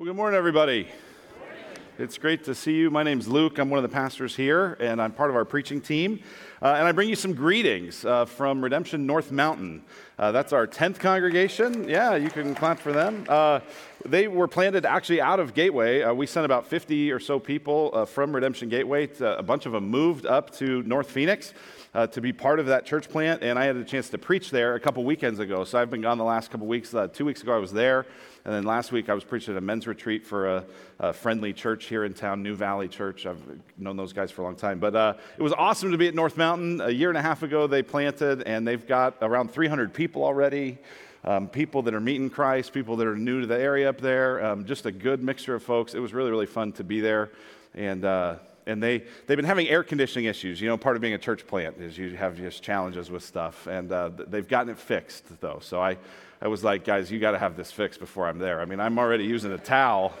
Well, good morning, everybody. It's great to see you. My name's Luke. I'm one of the pastors here, and I'm part of our preaching team. Uh, and I bring you some greetings uh, from Redemption North Mountain. Uh, that's our 10th congregation. Yeah, you can clap for them. Uh, they were planted actually out of Gateway. Uh, we sent about 50 or so people uh, from Redemption Gateway. To, a bunch of them moved up to North Phoenix. Uh, to be part of that church plant, and I had a chance to preach there a couple weekends ago. So I've been gone the last couple weeks. Uh, two weeks ago, I was there. And then last week, I was preaching at a men's retreat for a, a, friendly church here in town, New Valley Church. I've known those guys for a long time. But uh, it was awesome to be at North Mountain. A year and a half ago, they planted, and they've got around 300 people already. Um, people that are meeting Christ, people that are new to the area up there, um, just a good mixture of folks. It was really, really fun to be there. And, uh, and they, they've been having air conditioning issues. You know, part of being a church plant is you have just challenges with stuff. And uh, they've gotten it fixed, though. So I, I was like, guys, you got to have this fixed before I'm there. I mean, I'm already using a towel.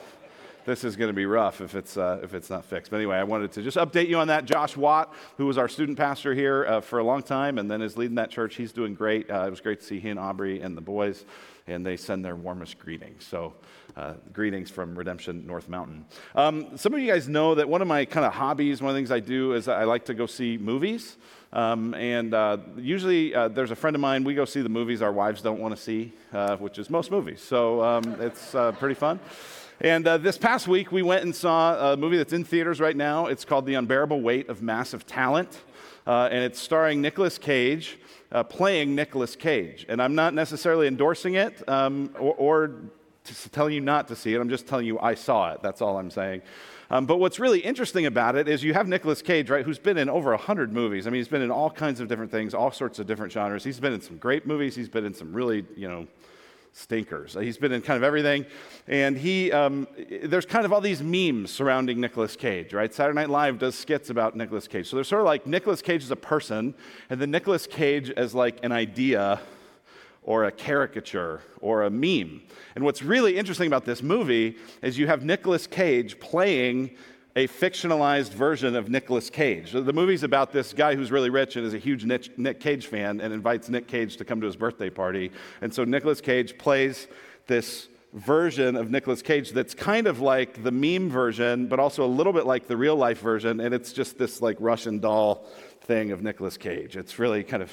This is going to be rough if it's, uh, if it's not fixed. But anyway, I wanted to just update you on that. Josh Watt, who was our student pastor here uh, for a long time and then is leading that church, he's doing great. Uh, it was great to see he and Aubrey and the boys, and they send their warmest greetings. So, uh, greetings from Redemption North Mountain. Um, some of you guys know that one of my kind of hobbies, one of the things I do is I like to go see movies. Um, and uh, usually uh, there's a friend of mine, we go see the movies our wives don't want to see, uh, which is most movies. So um, it's uh, pretty fun. And uh, this past week, we went and saw a movie that's in theaters right now. It's called The Unbearable Weight of Massive Talent. Uh, and it's starring Nicolas Cage, playing Nicolas Cage. And I'm not necessarily endorsing it um, or, or telling you not to see it. I'm just telling you I saw it. That's all I'm saying. Um, but what's really interesting about it is you have Nicolas Cage, right, who's been in over 100 movies. I mean, he's been in all kinds of different things, all sorts of different genres. He's been in some great movies. He's been in some really, you know, stinkers. He's been in kind of everything. And he, um, there's kind of all these memes surrounding Nicolas Cage, right? Saturday Night Live does skits about Nicolas Cage. So they're sort of like Nicolas Cage as a person, and then Nicolas Cage as like an idea or a caricature or a meme. And what's really interesting about this movie is you have Nicolas Cage playing a fictionalized version of Nicolas Cage. The movie's about this guy who's really rich and is a huge Nick Cage fan and invites Nick Cage to come to his birthday party. And so Nicolas Cage plays this version of Nicolas Cage that's kind of like the meme version, but also a little bit like the real life version. And it's just this like Russian doll thing of Nicolas Cage. It's really kind of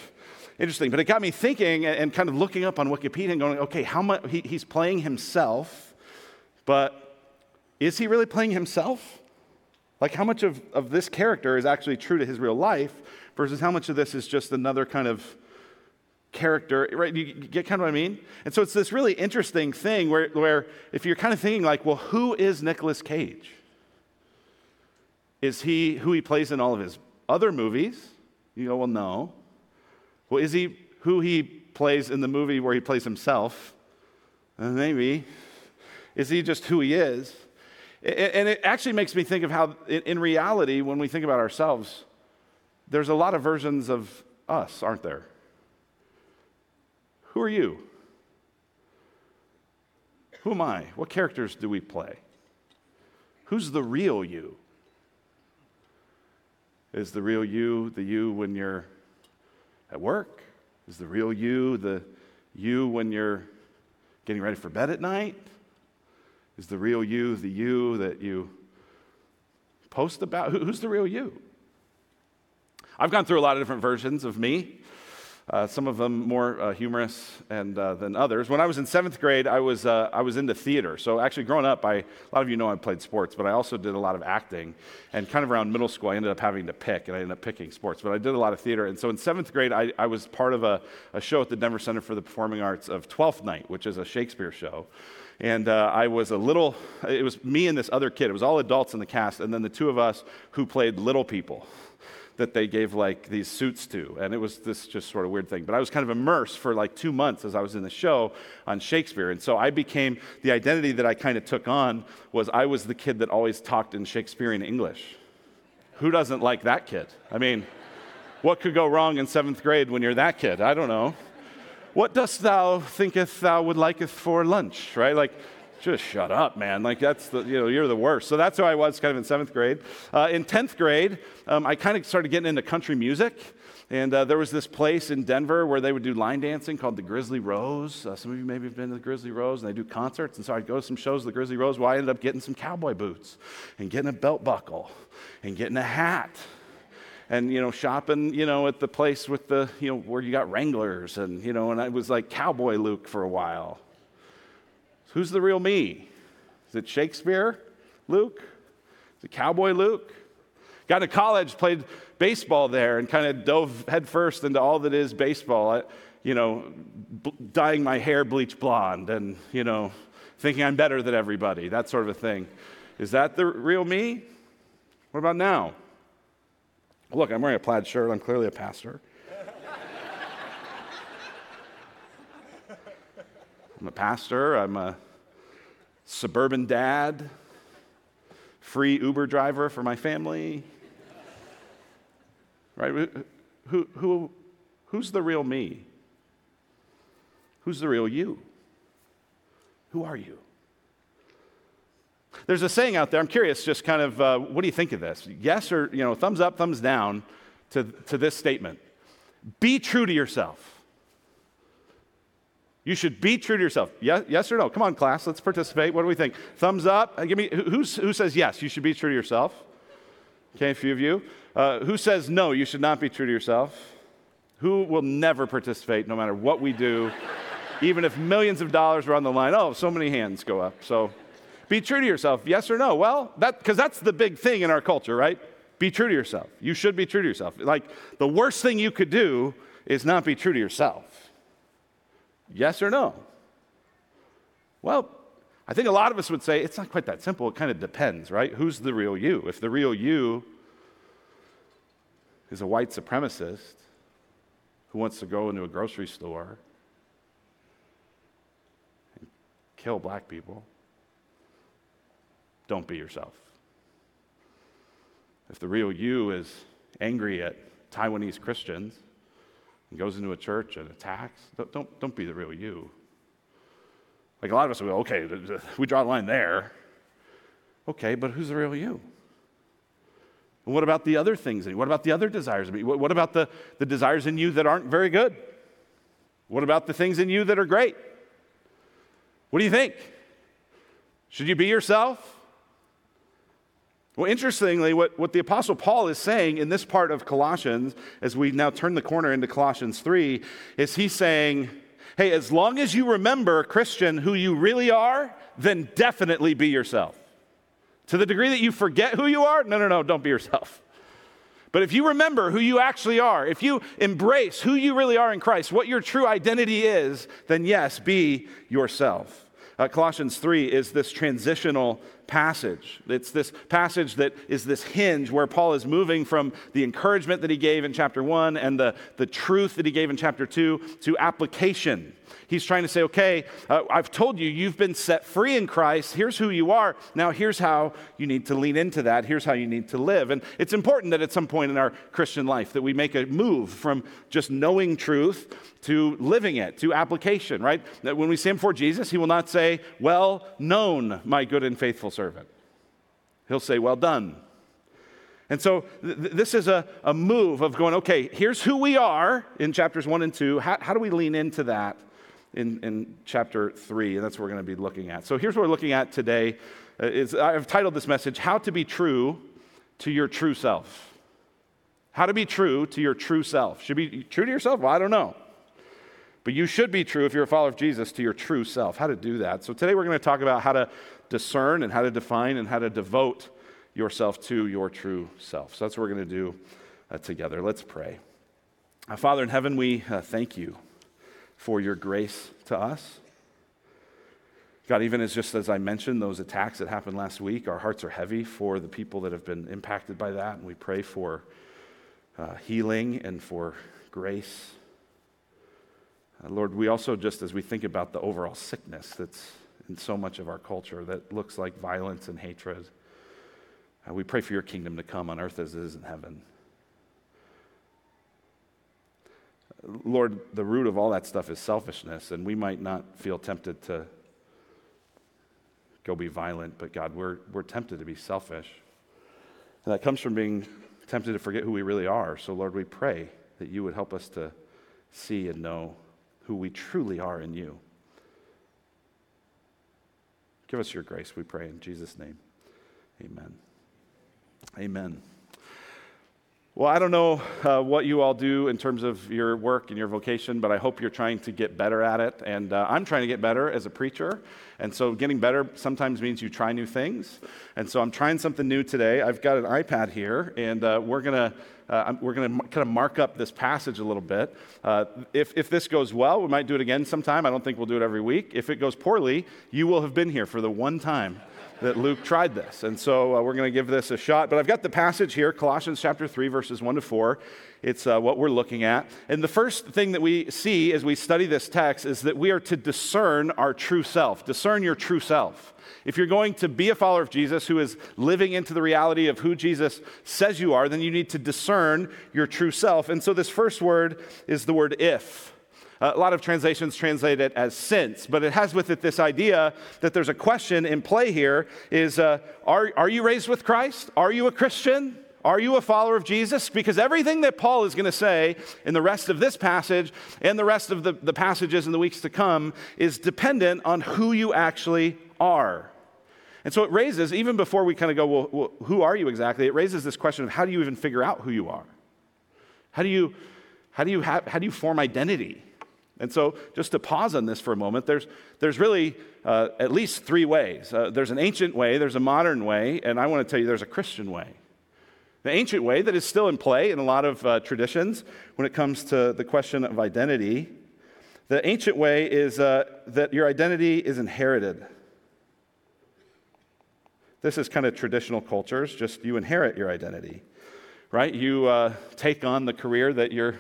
interesting. But it got me thinking and kind of looking up on Wikipedia and going, okay, how much he, he's playing himself, but is he really playing himself? Like, how much of, of this character is actually true to his real life versus how much of this is just another kind of character, right? You get kind of what I mean? And so it's this really interesting thing where, where if you're kind of thinking, like, well, who is Nicolas Cage? Is he who he plays in all of his other movies? You go, well, no. Well, is he who he plays in the movie where he plays himself? Uh, maybe. Is he just who he is? And it actually makes me think of how, in reality, when we think about ourselves, there's a lot of versions of us, aren't there? Who are you? Who am I? What characters do we play? Who's the real you? Is the real you the you when you're at work? Is the real you the you when you're getting ready for bed at night? Is the real you the you that you post about? Who's the real you? I've gone through a lot of different versions of me uh, some of them more uh, humorous and, uh, than others. When I was in seventh grade, I was, uh, I was into theater. So, actually, growing up, I, a lot of you know I played sports, but I also did a lot of acting. And kind of around middle school, I ended up having to pick, and I ended up picking sports. But I did a lot of theater. And so, in seventh grade, I, I was part of a, a show at the Denver Center for the Performing Arts of Twelfth Night, which is a Shakespeare show. And uh, I was a little, it was me and this other kid. It was all adults in the cast, and then the two of us who played little people that they gave like these suits to. And it was this just sort of weird thing. But I was kind of immersed for like two months as I was in the show on Shakespeare. And so I became, the identity that I kind of took on was I was the kid that always talked in Shakespearean English. Who doesn't like that kid? I mean, what could go wrong in seventh grade when you're that kid? I don't know. What dost thou thinketh thou would liketh for lunch, right? Like, just shut up, man. Like, that's the, you know, you're the worst. So that's who I was kind of in seventh grade. Uh, in 10th grade, um, I kind of started getting into country music. And uh, there was this place in Denver where they would do line dancing called the Grizzly Rose. Uh, some of you maybe have been to the Grizzly Rose, and they do concerts. And so I'd go to some shows, the Grizzly Rose, Well, I ended up getting some cowboy boots and getting a belt buckle and getting a hat and you know shopping you know at the place with the you know where you got wranglers and you know and i was like cowboy luke for a while Who's the real me? Is it Shakespeare, Luke? Is it Cowboy Luke? Got to college, played baseball there, and kind of dove headfirst into all that is baseball. I, you know, b- dyeing my hair bleach blonde and, you know, thinking I'm better than everybody, that sort of a thing. Is that the real me? What about now? Look, I'm wearing a plaid shirt. I'm clearly a pastor. I'm a pastor. I'm a suburban dad, free Uber driver for my family. Right? Who, who, who's the real me? Who's the real you? Who are you? There's a saying out there, I'm curious, just kind of, uh, what do you think of this? Yes or, you know, thumbs up, thumbs down to, to this statement. Be true to yourself. You should be true to yourself. Yes, yes or no? Come on, class, let's participate. What do we think? Thumbs up. Uh, give me who's, who says yes, you should be true to yourself? Okay, a few of you. Uh, who says no, you should not be true to yourself? Who will never participate no matter what we do, even if millions of dollars are on the line? Oh, so many hands go up. So be true to yourself. Yes or no? Well, that because that's the big thing in our culture, right? Be true to yourself. You should be true to yourself. Like the worst thing you could do is not be true to yourself. Yes or no? Well, I think a lot of us would say it's not quite that simple. It kind of depends, right? Who's the real you? If the real you is a white supremacist who wants to go into a grocery store and kill black people, don't be yourself. If the real you is angry at Taiwanese Christians, and goes into a church and attacks, don't, don't, don't be the real you. Like a lot of us will go, okay, we draw a line there. Okay, but who's the real you? And what about the other things in you? What about the other desires? What about the, the desires in you that aren't very good? What about the things in you that are great? What do you think? Should you be yourself? Well, interestingly, what, what the Apostle Paul is saying in this part of Colossians, as we now turn the corner into Colossians 3, is he's saying, hey, as long as you remember, Christian, who you really are, then definitely be yourself. To the degree that you forget who you are, no, no, no, don't be yourself. But if you remember who you actually are, if you embrace who you really are in Christ, what your true identity is, then yes, be yourself. Uh, Colossians 3 is this transitional passage. It's this passage that is this hinge where Paul is moving from the encouragement that he gave in chapter 1 and the, the truth that he gave in chapter 2 to application. He's trying to say, okay, uh, I've told you, you've been set free in Christ. Here's who you are. Now, here's how you need to lean into that. Here's how you need to live. And it's important that at some point in our Christian life that we make a move from just knowing truth to living it, to application, right? That when we stand before Jesus, he will not say, well known, my good and faithful servant. He'll say, well done. And so th- this is a, a move of going, okay, here's who we are in chapters one and two. How, how do we lean into that in, in chapter 3, and that's what we're going to be looking at. So here's what we're looking at today. Uh, is I've titled this message, How to Be True to Your True Self. How to be true to your true self. Should be true to yourself? Well, I don't know. But you should be true if you're a follower of Jesus to your true self. How to do that. So today we're going to talk about how to discern and how to define and how to devote yourself to your true self. So that's what we're going to do uh, together. Let's pray. Uh, Father in heaven, we uh, thank you for your grace to us. God, even as just as I mentioned, those attacks that happened last week, our hearts are heavy for the people that have been impacted by that, and we pray for uh, healing and for grace. Uh, Lord, we also just as we think about the overall sickness that's in so much of our culture that looks like violence and hatred, uh, we pray for your kingdom to come on earth as it is in heaven. Lord, the root of all that stuff is selfishness, and we might not feel tempted to go be violent, but God, we're, we're tempted to be selfish. And that comes from being tempted to forget who we really are. So, Lord, we pray that you would help us to see and know who we truly are in you. Give us your grace, we pray, in Jesus' name. Amen. Amen. Well, I don't know uh, what you all do in terms of your work and your vocation, but I hope you're trying to get better at it. And uh, I'm trying to get better as a preacher. And so getting better sometimes means you try new things. And so I'm trying something new today. I've got an iPad here, and uh, we're going to. Uh, we're going to kind of mark up this passage a little bit. Uh, if, if this goes well, we might do it again sometime. I don't think we'll do it every week. If it goes poorly, you will have been here for the one time that Luke tried this. And so uh, we're going to give this a shot. But I've got the passage here, Colossians chapter 3, verses 1 to 4. It's uh, what we're looking at. And the first thing that we see as we study this text is that we are to discern our true self, discern your true self. If you're going to be a follower of Jesus who is living into the reality of who Jesus says you are, then you need to discern your true self. And so this first word is the word if. A lot of translations translate it as since, but it has with it this idea that there's a question in play here is uh, are, are you raised with Christ? Are you a Christian? Are you a follower of Jesus? Because everything that Paul is going to say in the rest of this passage and the rest of the, the passages in the weeks to come is dependent on who you actually are. And so it raises, even before we kind of go, well, well, who are you exactly? It raises this question of how do you even figure out who you are? How do you, how do you, how do you form identity? And so, just to pause on this for a moment, there's, there's really uh, at least three ways. Uh, there's an ancient way, there's a modern way, and I want to tell you there's a Christian way. The ancient way that is still in play in a lot of uh, traditions when it comes to the question of identity. The ancient way is uh, that your identity is inherited. This is kind of traditional cultures, just you inherit your identity, right? You uh, take on the career that your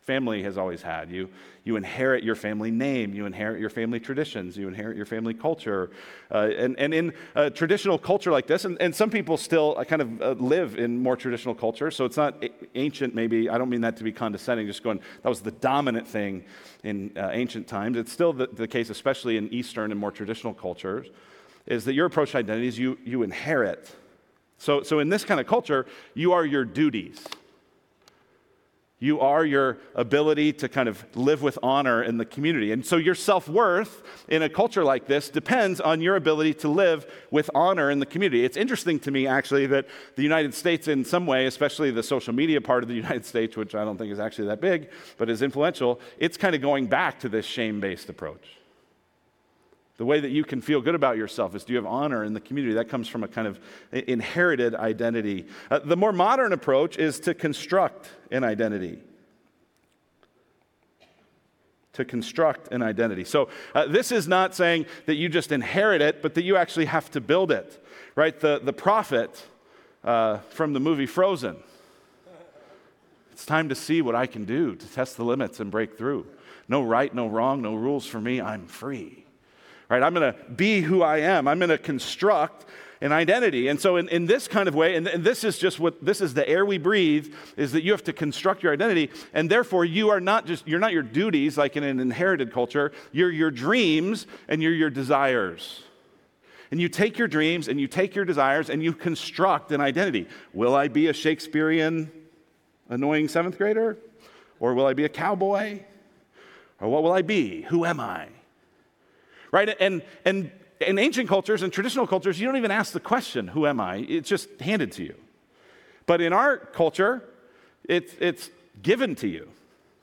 family has always had. You, you inherit your family name, you inherit your family traditions, you inherit your family culture. Uh, and, and in a traditional culture like this, and, and some people still uh, kind of uh, live in more traditional culture, so it's not ancient, maybe, I don't mean that to be condescending, just going, that was the dominant thing in uh, ancient times. It's still the, the case, especially in Eastern and more traditional cultures, is that your approach to identity is you, you inherit. So, so in this kind of culture, you are your duties. You are your ability to kind of live with honor in the community. And so your self worth in a culture like this depends on your ability to live with honor in the community. It's interesting to me, actually, that the United States, in some way, especially the social media part of the United States, which I don't think is actually that big, but is influential, it's kind of going back to this shame based approach. The way that you can feel good about yourself is do you have honor in the community? That comes from a kind of inherited identity. Uh, the more modern approach is to construct an identity. To construct an identity. So, uh, this is not saying that you just inherit it, but that you actually have to build it, right? The, the prophet uh, from the movie Frozen. It's time to see what I can do to test the limits and break through. No right, no wrong, no rules for me. I'm free right? I'm going to be who I am. I'm going to construct an identity. And so, in, in this kind of way, and, and, this is just what this is the air we breathe, is that you have to construct your identity. And therefore, you are not just, you're not your duties like in an inherited culture, you're your dreams and you're your desires. And you take your dreams and you take your desires and you construct an identity. Will I be a Shakespearean annoying seventh grader? Or will I be a cowboy? Or what will I be? Who am I? Right? And, and in ancient cultures and traditional cultures, you don't even ask the question, Who am I? It's just handed to you. But in our culture, it's, it's given to you,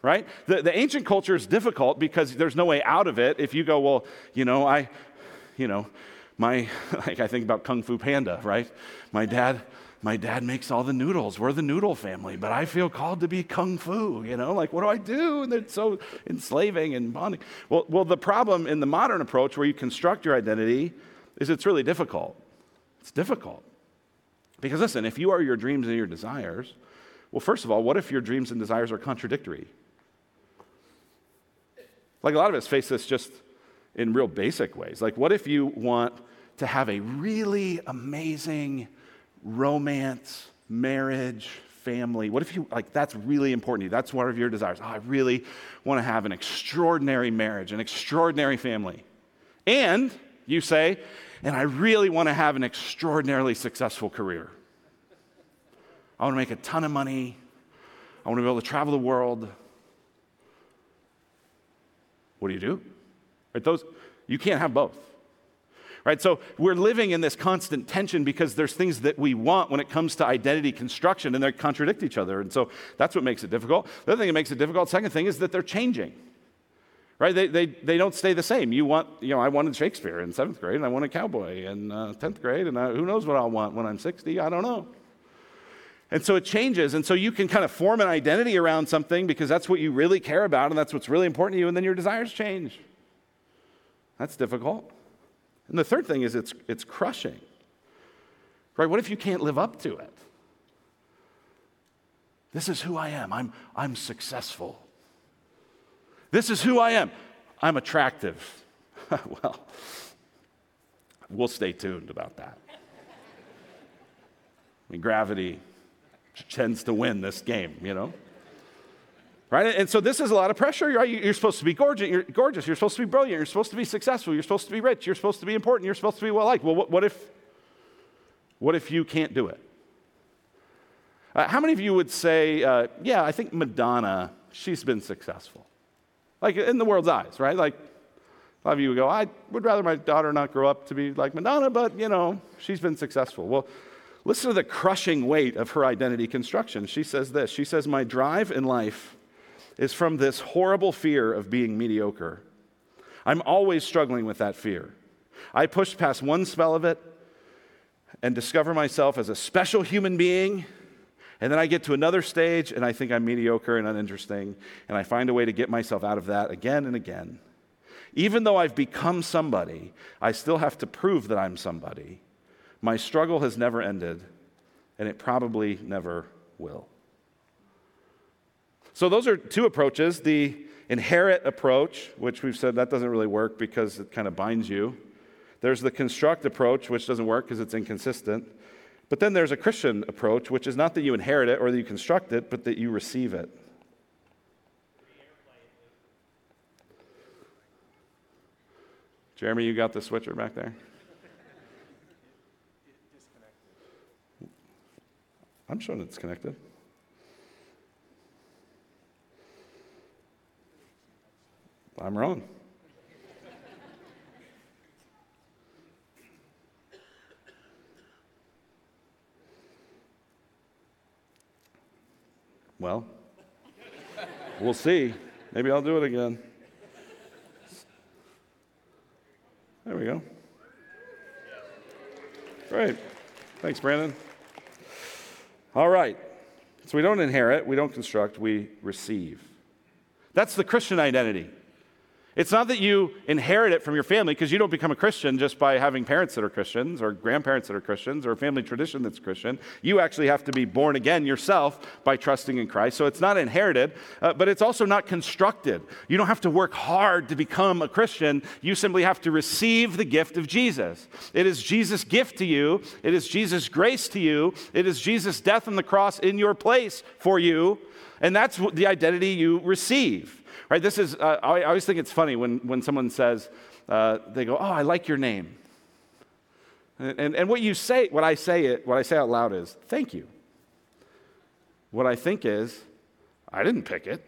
right? The, the ancient culture is difficult because there's no way out of it if you go, Well, you know, I, you know, my, like I think about Kung Fu Panda, right? My dad, my dad makes all the noodles. We're the noodle family, but I feel called to be kung fu, you know? Like, what do I do? And it's so enslaving and bonding. Well, well, the problem in the modern approach where you construct your identity is it's really difficult. It's difficult. Because listen, if you are your dreams and your desires, well, first of all, what if your dreams and desires are contradictory? Like a lot of us face this just in real basic ways. Like, what if you want to have a really amazing romance, marriage, family. What if you, like, that's really important to you? That's one of your desires. Oh, I really want to have an extraordinary marriage, an extraordinary family. And you say, and I really want to have an extraordinarily successful career. I want to make a ton of money. I want to be able to travel the world. What do you do? Right? Those, you can't have both. Right? So we're living in this constant tension because there's things that we want when it comes to identity construction and they contradict each other. And so that's what makes it difficult. The other thing that makes it difficult, second thing, is that they're changing. Right? They, they, they don't stay the same. You want, you know, I wanted Shakespeare in seventh grade and I wanted cowboy in uh, 10th grade and I, who knows what I'll want when I'm 60? I don't know. And so it changes. And so you can kind of form an identity around something because that's what you really care about and that's what's really important to you, and then your desires change. That's difficult. And the third thing is it's, it's crushing. Right? What if you can't live up to it? This is who I am. I'm, I'm successful. This is who I am. I'm attractive. well, we'll stay tuned about that. I mean, gravity tends to win this game, you know? Right? And so this is a lot of pressure. Right? You're supposed to be gorgeous. You're gorgeous. You're supposed to be brilliant. You're supposed to be successful. You're supposed to be rich. You're supposed to be important. You're supposed to be well liked. Well, what, what if, what if you can't do it? Uh, how many of you would say, uh, yeah, I think Madonna, she's been successful? Like in the world's eyes, right? Like a lot of you would go, I would rather my daughter not grow up to be like Madonna, but you know, she's been successful. Well, Listen to the crushing weight of her identity construction. She says this She says, My drive in life is from this horrible fear of being mediocre. I'm always struggling with that fear. I push past one spell of it and discover myself as a special human being. And then I get to another stage and I think I'm mediocre and uninteresting. And I find a way to get myself out of that again and again. Even though I've become somebody, I still have to prove that I'm somebody. My struggle has never ended, and it probably never will. So, those are two approaches the inherit approach, which we've said that doesn't really work because it kind of binds you. There's the construct approach, which doesn't work because it's inconsistent. But then there's a Christian approach, which is not that you inherit it or that you construct it, but that you receive it. Jeremy, you got the switcher back there? I'm showing it's connected. I'm wrong. Well, we'll see. Maybe I'll do it again. There we go. Great. Thanks, Brandon. All right. So we don't inherit, we don't construct, we receive. That's the Christian identity. It's not that you inherit it from your family because you don't become a Christian just by having parents that are Christians or grandparents that are Christians or a family tradition that's Christian. You actually have to be born again yourself by trusting in Christ. So it's not inherited, uh, but it's also not constructed. You don't have to work hard to become a Christian. You simply have to receive the gift of Jesus. It is Jesus' gift to you, it is Jesus' grace to you, it is Jesus' death on the cross in your place for you. And that's the identity you receive. Right? This is, uh, I always think it's funny when, when someone says, uh, they go, oh, I like your name. And, and, and what you say, what I say it, what I say out loud is, thank you. What I think is, I didn't pick it.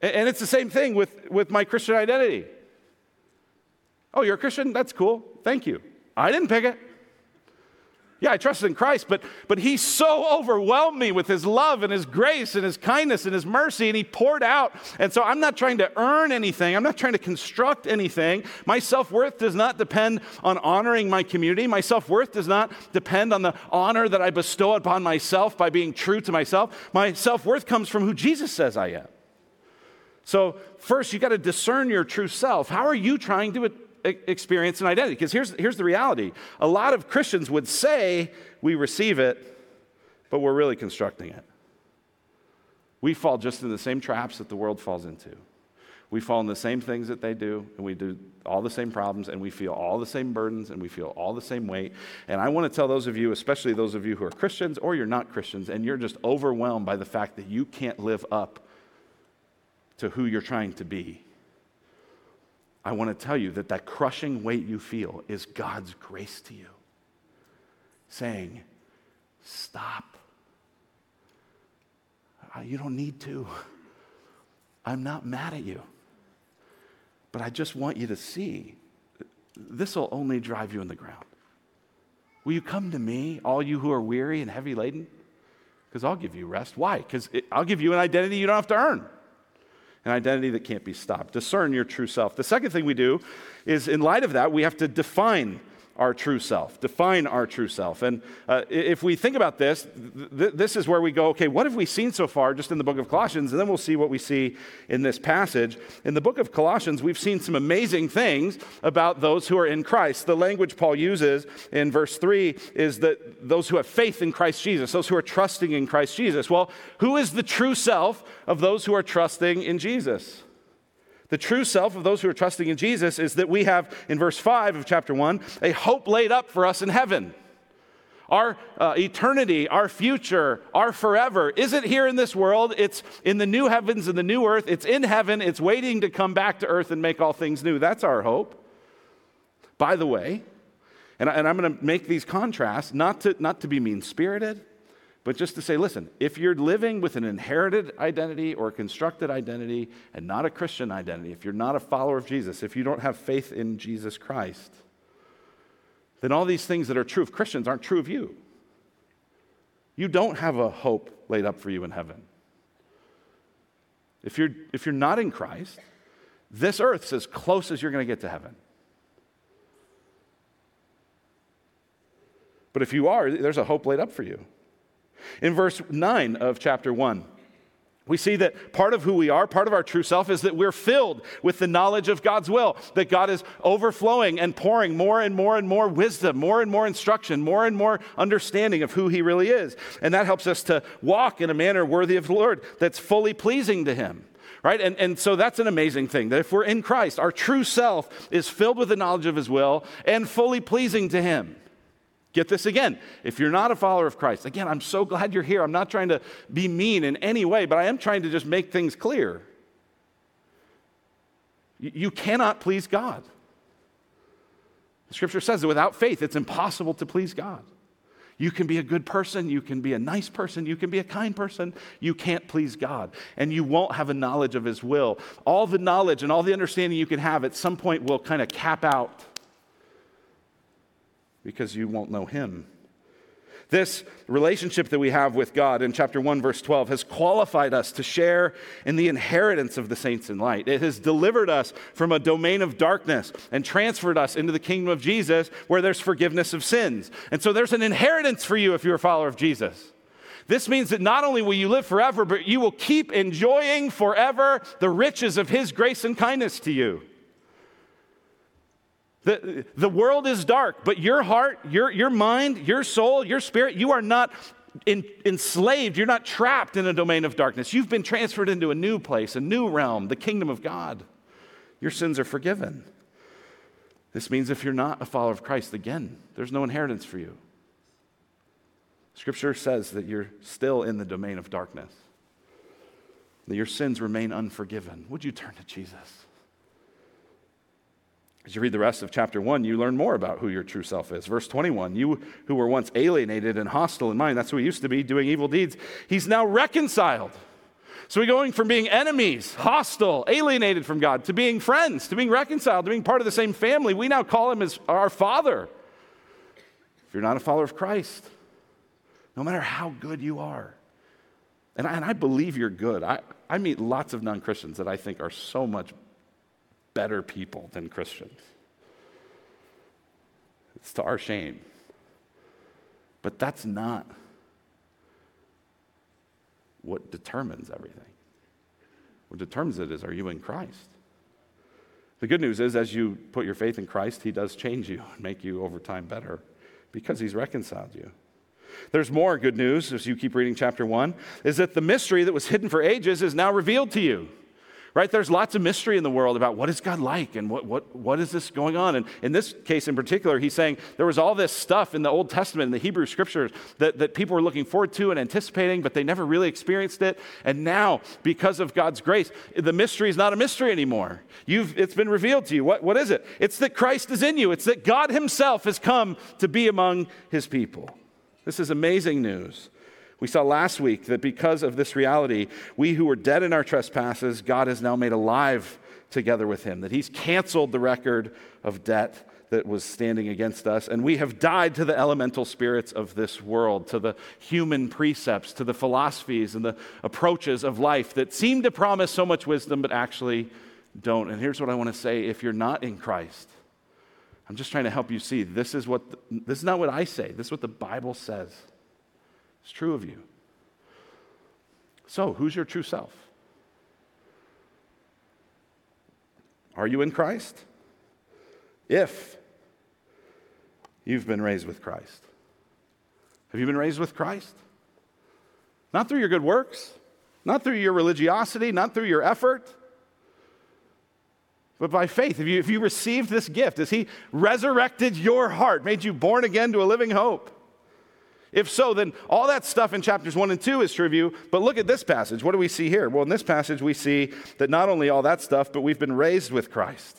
and, and it's the same thing with, with my Christian identity. Oh, you're a Christian? That's cool. Thank you. I didn't pick it. Yeah, I trusted in Christ, but, but He so overwhelmed me with His love and His grace and His kindness and His mercy, and He poured out. And so I'm not trying to earn anything, I'm not trying to construct anything. My self worth does not depend on honoring my community. My self worth does not depend on the honor that I bestow upon myself by being true to myself. My self worth comes from who Jesus says I am. So, first, you got to discern your true self. How are you trying to experience and identity. Because here's, here's the reality a lot of Christians would say we receive it, but we're really constructing it. We fall just in the same traps that the world falls into. We fall in the same things that they do, and we do all the same problems, and we feel all the same burdens, and we feel all the same weight. And I want to tell those of you, especially those of you who are Christians or you're not Christians, and you're just overwhelmed by the fact that you can't live up to who you're trying to be I want to tell you that that crushing weight you feel is God's grace to you, saying, Stop. Uh, you don't need to. I'm not mad at you. But I just want you to see this will only drive you in the ground. Will you come to me, all you who are weary and heavy laden? Because I'll give you rest. Why? Because I'll give you an identity you don't have to earn an identity that can't be stopped. Discern your true self. The second thing we do is, in light of that, we have to define our true self, define our true self. And uh, if we think about this, th- this is where we go, okay, what have we seen so far just in the book of Colossians? And then we'll see what we see in this passage. In the book of Colossians, we've seen some amazing things about those who are in Christ. The language Paul uses in verse 3 is that those who have faith in Christ Jesus, those who are trusting in Christ Jesus. Well, who is the true self of those who are trusting in Jesus? The true self of those who are trusting in Jesus is that we have, in verse 5 of chapter 1, a hope laid up for us in heaven. Our uh, eternity, our future, our forever isn't here in this world. It's in the new heavens and the new earth. It's in heaven. It's waiting to come back to earth and make all things new. That's our hope. By the way, and, I, and I'm going to make these contrasts, not to, not to be mean spirited, but just to say, listen, if you're living with an inherited identity or a constructed identity and not a Christian identity, if you're not a follower of Jesus, if you don't have faith in Jesus Christ, then all these things that are true of Christians aren't true of you. You don't have a hope laid up for you in heaven. If you're, if you're not in Christ, this earth's as close as you're going to get to heaven. But if you are, there's a hope laid up for you. In verse 9 of chapter 1, we see that part of who we are, part of our true self, is that we're filled with the knowledge of God's will, that God is overflowing and pouring more and more and more wisdom, more and more instruction, more and more understanding of who He really is. And that helps us to walk in a manner worthy of the Lord that's fully pleasing to Him. Right? And, and so that's an amazing thing that if we're in Christ, our true self is filled with the knowledge of His will and fully pleasing to Him. Get this again. If you're not a follower of Christ, again, I'm so glad you're here. I'm not trying to be mean in any way, but I am trying to just make things clear. You cannot please God. The scripture says that without faith, it's impossible to please God. You can be a good person, you can be a nice person, you can be a kind person. You can't please God, and you won't have a knowledge of His will. All the knowledge and all the understanding you can have at some point will kind of cap out because you won't know Him. This relationship that we have with God in chapter 1, verse 12, has qualified us to share in the inheritance of the saints in light. It has delivered us from a domain of darkness and transferred us into the kingdom of Jesus where there's forgiveness of sins. And so there's an inheritance for you if you're a follower of Jesus. This means that not only will you live forever, but you will keep enjoying forever the riches of His grace and kindness to you. The, the world is dark, but your heart, your, your mind, your soul, your spirit, you are not in, enslaved. You're not trapped in a domain of darkness. You've been transferred into a new place, a new realm, the kingdom of God. Your sins are forgiven. This means if you're not a follower of Christ, again, there's no inheritance for you. Scripture says that you're still in the domain of darkness, that your sins remain unforgiven. Would you turn to Jesus? As you read the rest of chapter 1, you learn more about who your true self is. Verse 21 You who were once alienated and hostile in mind, that's who he used to be, doing evil deeds, he's now reconciled. So we're going from being enemies, hostile, alienated from God, to being friends, to being reconciled, to being part of the same family. We now call him as our Father. If you're not a follower of Christ, no matter how good you are, and I, and I believe you're good. I, I meet lots of non Christians that I think are so much better people than Christians. It's to our shame. But that's not what determines everything. What determines it is are you in Christ? The good news is, as you put your faith in Christ, He does change you and make you over time better because He's reconciled you. There's more good news as you keep reading chapter 1 is that the mystery that was hidden for ages is now revealed to you. Right? There's lots of mystery in the world about what is God like and what, what, what is this going on. And in this case in particular, he's saying there was all this stuff in the Old Testament, in the Hebrew scriptures, that, that people were looking forward to and anticipating, but they never really experienced it. And now, because of God's grace, the mystery is not a mystery anymore. You've, it's been revealed to you. What, what is it? It's that Christ is in you, it's that God himself has come to be among his people. This is amazing news. We saw last week that because of this reality, we who were dead in our trespasses, God has now made alive together with him, that he's canceled the record of debt that was standing against us, and we have died to the elemental spirits of this world, to the human precepts, to the philosophies and the approaches of life that seem to promise so much wisdom but actually don't. And here's what I want to say if you're not in Christ, I'm just trying to help you see this is what this is not what I say. This is what the Bible says. It's true of you. So, who's your true self? Are you in Christ? If you've been raised with Christ. Have you been raised with Christ? Not through your good works, not through your religiosity, not through your effort, but by faith. If you, if you received this gift, as He resurrected your heart, made you born again to a living hope. If so, then all that stuff in chapters 1 and 2 is true. But look at this passage. What do we see here? Well, in this passage, we see that not only all that stuff, but we've been raised with Christ.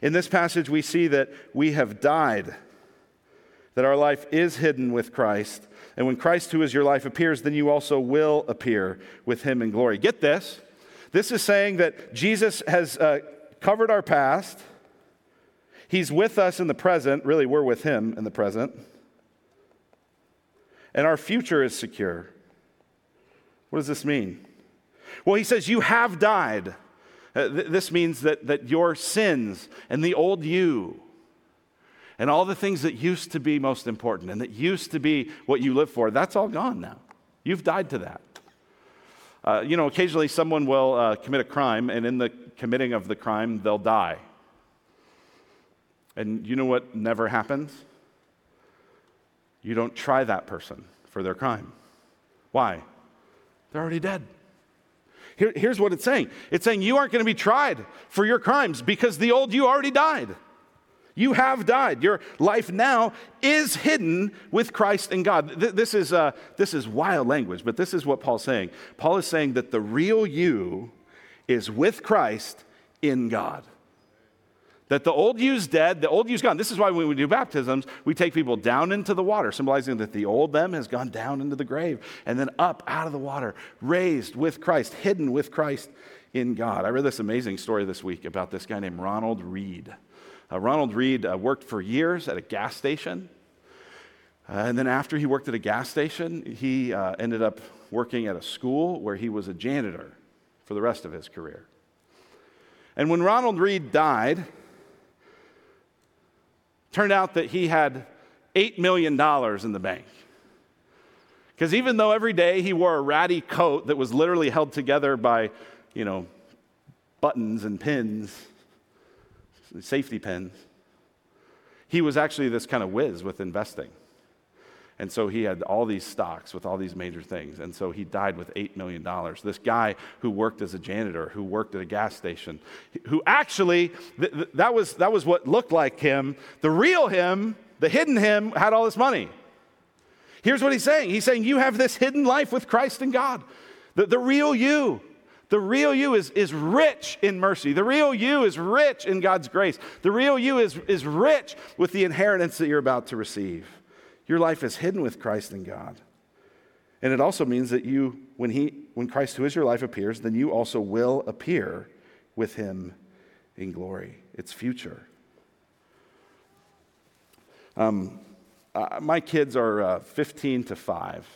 In this passage, we see that we have died, that our life is hidden with Christ. And when Christ, who is your life, appears, then you also will appear with him in glory. Get this. This is saying that Jesus has uh, covered our past, he's with us in the present. Really, we're with him in the present and our future is secure. What does this mean? Well, he says, You have died. Uh, th- this means that, that your sins and the old you and all the things that used to be most important and that used to be what you live for, that's all gone now. You've died to that. Uh, you know, occasionally someone will uh, commit a crime, and in the committing of the crime, they'll die. And you know what never happens? You don't try that person for their crime. Why? They're already dead. Here, here's what it's saying it's saying you aren't going to be tried for your crimes because the old you already died. You have died. Your life now is hidden with Christ and God. This is, uh, this is wild language, but this is what Paul's saying. Paul is saying that the real you is with Christ in God. That the old you's dead, the old you's gone. This is why when we do baptisms, we take people down into the water, symbolizing that the old them has gone down into the grave and then up out of the water, raised with Christ, hidden with Christ in God. I read this amazing story this week about this guy named Ronald Read. Uh, Ronald Read uh, worked for years at a gas station. Uh, and then after he worked at a gas station, he uh, ended up working at a school where he was a janitor for the rest of his career. And when Ronald Read died, Turned out that he had $8 million in the bank. Because even though every day he wore a ratty coat that was literally held together by, you know, buttons and pins, safety pins, he was actually this kind of whiz with investing. And so he had all these stocks with all these major things. And so he died with $8 million. This guy who worked as a janitor, who worked at a gas station, who actually, th- th- that, was, that was what looked like him. The real him, the hidden him, had all this money. Here's what he's saying He's saying, You have this hidden life with Christ and God. The, the real you. The real you is, is rich in mercy. The real you is rich in God's grace. The real you is, is rich with the inheritance that you're about to receive. Your life is hidden with Christ in God. And it also means that you, when, he, when Christ, who is your life, appears, then you also will appear with him in glory. It's future. Um, uh, my kids are uh, 15 to 5.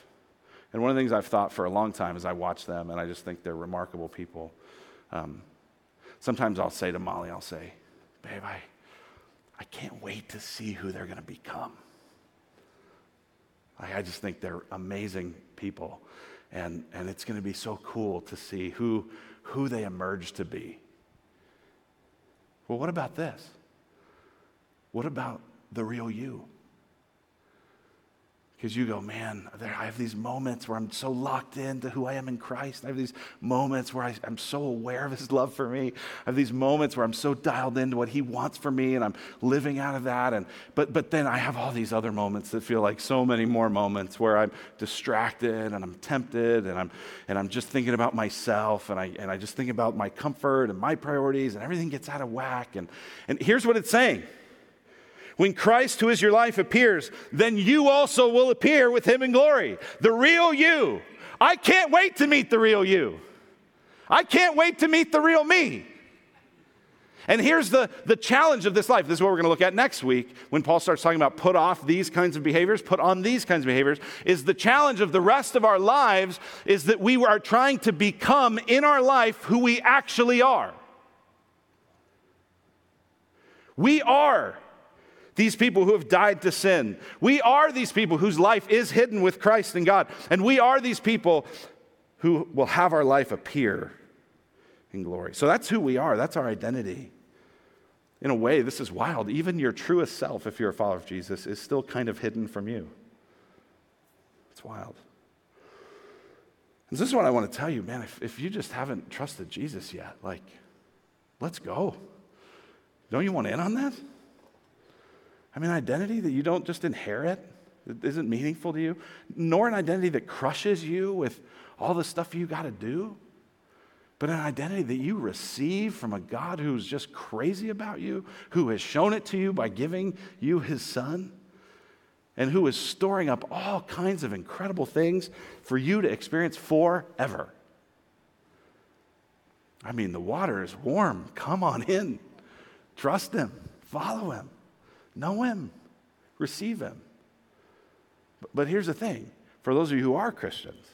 And one of the things I've thought for a long time is I watch them and I just think they're remarkable people. Um, sometimes I'll say to Molly, I'll say, Babe, I, I can't wait to see who they're going to become. I, I just think they're amazing people. And, and it's going to be so cool to see who, who they emerge to be. Well, what about this? What about the real you? Because you go, man, there, I have these moments where I'm so locked into who I am in Christ. I have these moments where I, am so aware of His love for me. I have these moments where I'm so dialed into what He wants for me, and I'm living out of that. And but but then I have all these other moments that feel like so many more moments where I'm distracted and I'm tempted and I'm and I'm just thinking about myself and I and I just think about my comfort and my priorities and everything gets out of whack. And and here's what it's saying. When Christ, who is your life, appears, then you also will appear with him in glory. The real you. I can't wait to meet the real you. I can't wait to meet the real me. And here's the, the challenge of this life. This is what we're going to look at next week when Paul starts talking about put off these kinds of behaviors, put on these kinds of behaviors. Is the challenge of the rest of our lives is that we are trying to become in our life who we actually are. We are these people who have died to sin. We are these people whose life is hidden with Christ and God. And we are these people who will have our life appear in glory. So that's who we are, that's our identity. In a way, this is wild. Even your truest self, if you're a follower of Jesus, is still kind of hidden from you. It's wild. And this is what I want to tell you, man. If, if you just haven't trusted Jesus yet, like, let's go. Don't you want in on that? I mean, identity that you don't just inherit, that isn't meaningful to you, nor an identity that crushes you with all the stuff you got to do, but an identity that you receive from a God who's just crazy about you, who has shown it to you by giving you his son, and who is storing up all kinds of incredible things for you to experience forever. I mean, the water is warm. Come on in. Trust him, follow him. Know Him, receive Him. But here's the thing for those of you who are Christians,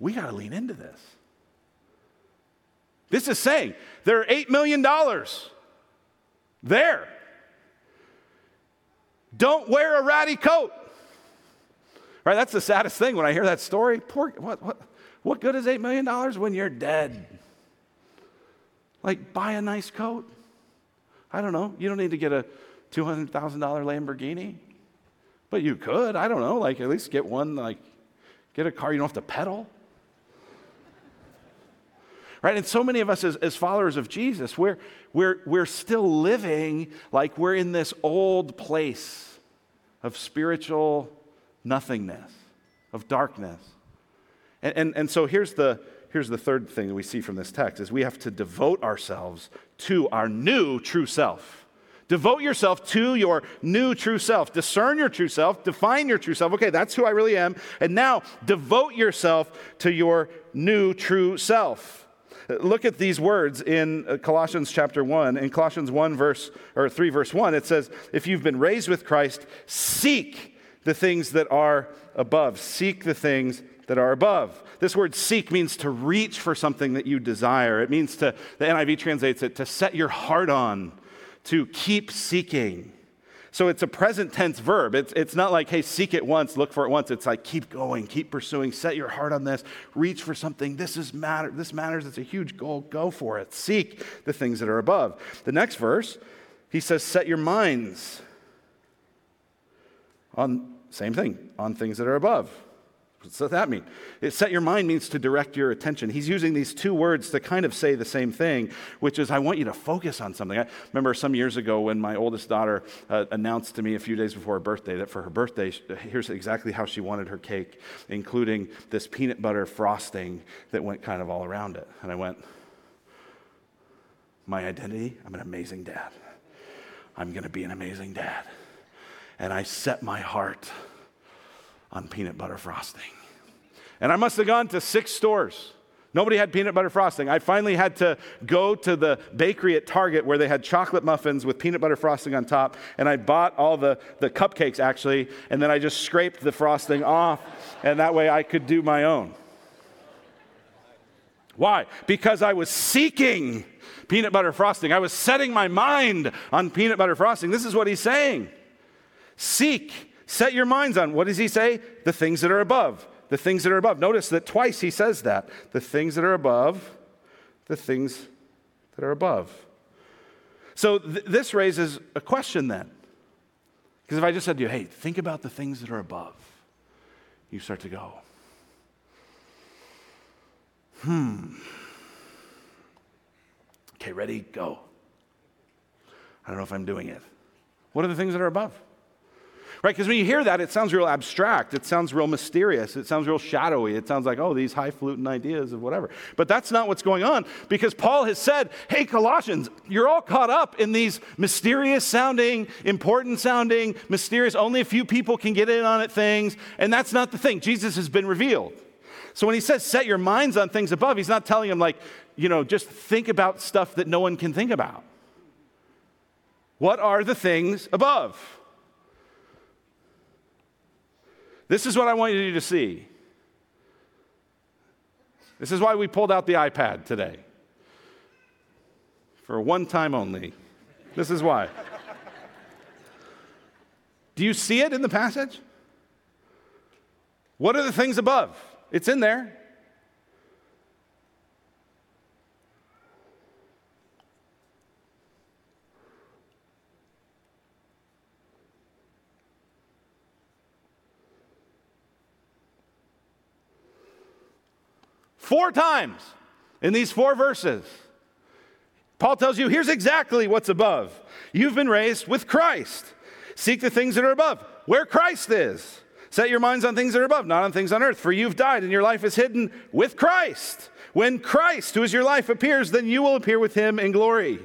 we got to lean into this. This is saying there are $8 million there. Don't wear a ratty coat. Right? That's the saddest thing when I hear that story. Poor, what, what, what good is $8 million when you're dead? Like, buy a nice coat. I don't know. You don't need to get a $200,000 Lamborghini, but you could. I don't know. Like, at least get one, like, get a car you don't have to pedal. Right? And so many of us, as, as followers of Jesus, we're, we're, we're still living like we're in this old place of spiritual nothingness, of darkness. And, and, and so here's the, here's the third thing that we see from this text is we have to devote ourselves to our new true self. Devote yourself to your new true self. Discern your true self. Define your true self. Okay, that's who I really am. And now devote yourself to your new true self. Look at these words in uh, Colossians chapter 1. In Colossians 1 verse or 3 verse 1 it says, "If you've been raised with Christ, seek the things that are above. Seek the things that are above. This word seek means to reach for something that you desire. It means to, the NIV translates it, to set your heart on, to keep seeking. So it's a present tense verb. It's, it's not like, hey, seek it once, look for it once. It's like, keep going, keep pursuing, set your heart on this, reach for something. This is matter. This matters. It's a huge goal. Go for it. Seek the things that are above. The next verse, he says, set your minds on, same thing, on things that are above. What does that mean? It, set your mind means to direct your attention. He's using these two words to kind of say the same thing, which is, I want you to focus on something. I remember some years ago when my oldest daughter uh, announced to me a few days before her birthday that for her birthday, here's exactly how she wanted her cake, including this peanut butter frosting that went kind of all around it. And I went, My identity, I'm an amazing dad. I'm going to be an amazing dad. And I set my heart on peanut butter frosting. And I must have gone to six stores. Nobody had peanut butter frosting. I finally had to go to the bakery at Target where they had chocolate muffins with peanut butter frosting on top. And I bought all the, the cupcakes actually. And then I just scraped the frosting off. And that way I could do my own. Why? Because I was seeking peanut butter frosting. I was setting my mind on peanut butter frosting. This is what he's saying Seek Set your minds on, what does he say? The things that are above. The things that are above. Notice that twice he says that. The things that are above, the things that are above. So th- this raises a question then. Because if I just said to you, hey, think about the things that are above, you start to go, hmm. Okay, ready, go. I don't know if I'm doing it. What are the things that are above? Right? Because when you hear that, it sounds real abstract. It sounds real mysterious. It sounds real shadowy. It sounds like, oh, these highfalutin ideas of whatever. But that's not what's going on because Paul has said, hey, Colossians, you're all caught up in these mysterious sounding, important sounding, mysterious, only a few people can get in on it things. And that's not the thing. Jesus has been revealed. So when he says set your minds on things above, he's not telling them, like, you know, just think about stuff that no one can think about. What are the things above? This is what I want you to see. This is why we pulled out the iPad today. For one time only. This is why. Do you see it in the passage? What are the things above? It's in there. Four times in these four verses. Paul tells you here's exactly what's above. You've been raised with Christ. Seek the things that are above, where Christ is. Set your minds on things that are above, not on things on earth, for you've died and your life is hidden with Christ. When Christ, who is your life, appears, then you will appear with him in glory.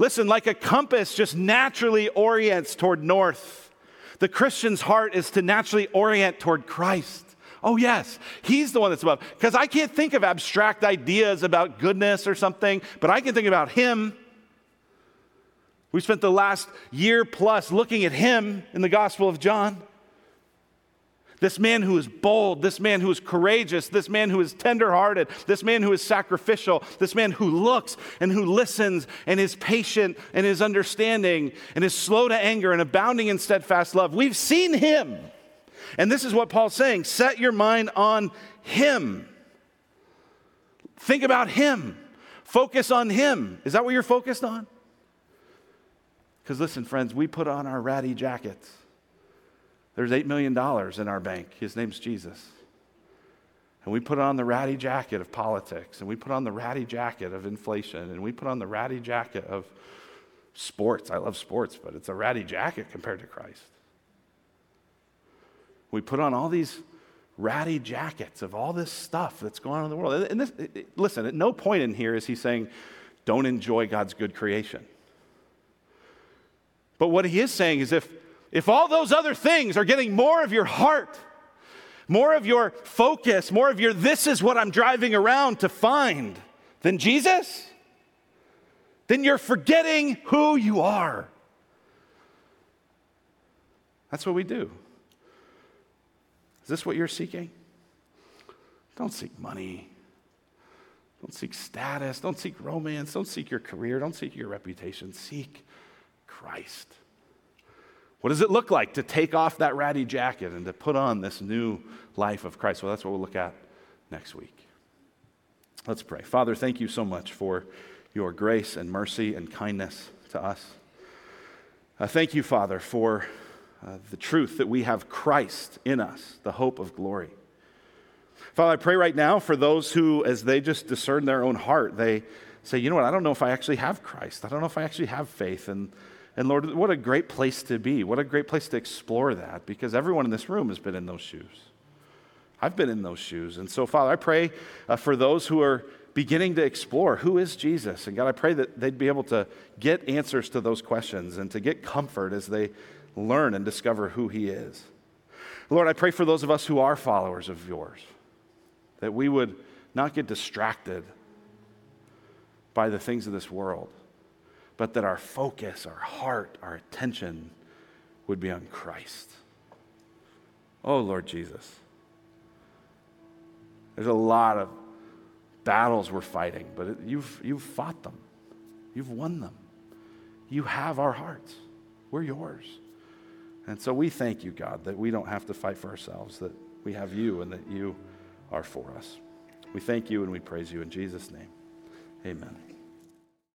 Listen, like a compass just naturally orients toward north, the Christian's heart is to naturally orient toward Christ. Oh, yes, he's the one that's above. Because I can't think of abstract ideas about goodness or something, but I can think about him. We spent the last year plus looking at him in the Gospel of John. This man who is bold, this man who is courageous, this man who is tenderhearted, this man who is sacrificial, this man who looks and who listens and is patient and is understanding and is slow to anger and abounding in steadfast love. We've seen him. And this is what Paul's saying set your mind on Him. Think about Him. Focus on Him. Is that what you're focused on? Because listen, friends, we put on our ratty jackets. There's $8 million in our bank. His name's Jesus. And we put on the ratty jacket of politics, and we put on the ratty jacket of inflation, and we put on the ratty jacket of sports. I love sports, but it's a ratty jacket compared to Christ. We put on all these ratty jackets of all this stuff that's going on in the world. And this, listen, at no point in here is he saying, don't enjoy God's good creation. But what he is saying is if, if all those other things are getting more of your heart, more of your focus, more of your this is what I'm driving around to find than Jesus, then you're forgetting who you are. That's what we do. Is this what you're seeking? Don't seek money. Don't seek status. Don't seek romance. Don't seek your career. Don't seek your reputation. Seek Christ. What does it look like to take off that ratty jacket and to put on this new life of Christ? Well, that's what we'll look at next week. Let's pray. Father, thank you so much for your grace and mercy and kindness to us. Uh, thank you, Father, for uh, the truth that we have Christ in us, the hope of glory. Father, I pray right now for those who, as they just discern their own heart, they say, you know what, I don't know if I actually have Christ. I don't know if I actually have faith. And, and Lord, what a great place to be. What a great place to explore that because everyone in this room has been in those shoes. I've been in those shoes. And so, Father, I pray uh, for those who are beginning to explore who is Jesus. And God, I pray that they'd be able to get answers to those questions and to get comfort as they learn and discover who He is. Lord, I pray for those of us who are followers of yours, that we would not get distracted by the things of this world, but that our focus, our heart, our attention would be on Christ. Oh, Lord Jesus. There's a lot of battles we're fighting, but you've, you've fought them. You've won them. You have our hearts. We're yours. And so we thank you, God, that we don't have to fight for ourselves, that we have you and that you are for us. We thank you and we praise you in Jesus' name. Amen.